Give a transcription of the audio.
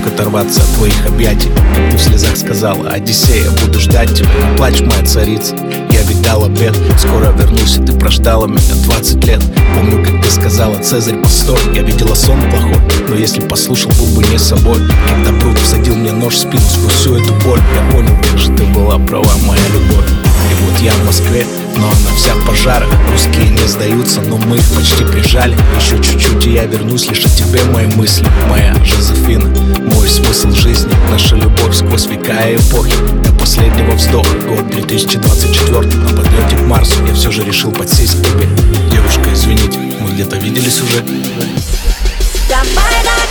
оторваться от твоих объятий. Ты в слезах сказала, Одиссея, буду ждать тебя плачь, моя царица, я ведь дал обед. Скоро вернусь, и ты прождала меня 20 лет. Помню, как ты сказала, Цезарь, постой Я видела сон плохой, но если послушал, был бы не собой. Когда пруд всадил мне нож в спину сквозь всю эту боль Я понял, что ты была права, моя любовь. И вот я в Москве, но она вся в пожарах Русские не сдаются, но мы их почти прижали. Еще чуть-чуть, и я вернусь лишь о тебе мои мысли. Моя Жозефина, мой смысл жизни? Наша любовь сквозь века и эпохи. До последнего вздоха, год 2024 На подлете к Марсу я все же решил подсесть к тебе. Девушка, извините, мы где-то виделись уже. Давай, давай